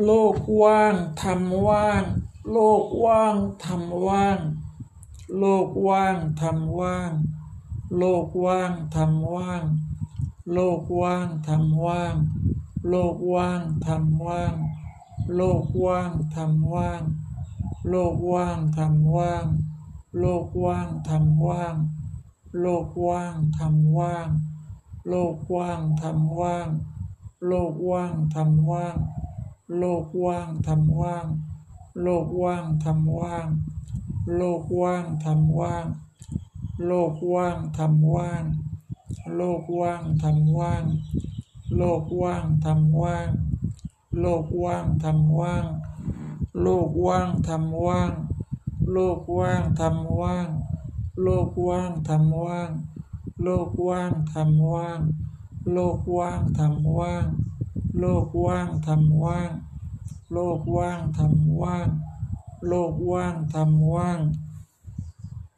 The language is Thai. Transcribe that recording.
โลกว่างทำว่าง โลกว่างทำว่าง โลกว่างทำว่าง โลกว่างทำว่าง โลกว่างทำว่าง โลกว่างทำว่าง โลกว่างทำว่าง โลกว่างทำว่าง โลกว่างทำว่าง โลกว่างทำว่าง โลกว่างทำว่าง โลกว่างทำว่าง โลกว่างทำว่าง โลกว่างทำว่าง โลกว่างทำว่าง โลกว่างทำว่าง โลกว่างทำว่าง โลกว่างทำว่าง โลกว่างทำว่าง โลกว่างทำว่าง โลกว่างทำว่าง โลกว่างทำว่าง โลกว่างทำว่าง โลกว่างทำว่าง โลกว่างทำว่าง โลกว่างทำว่าง โลกว่างทำว่าง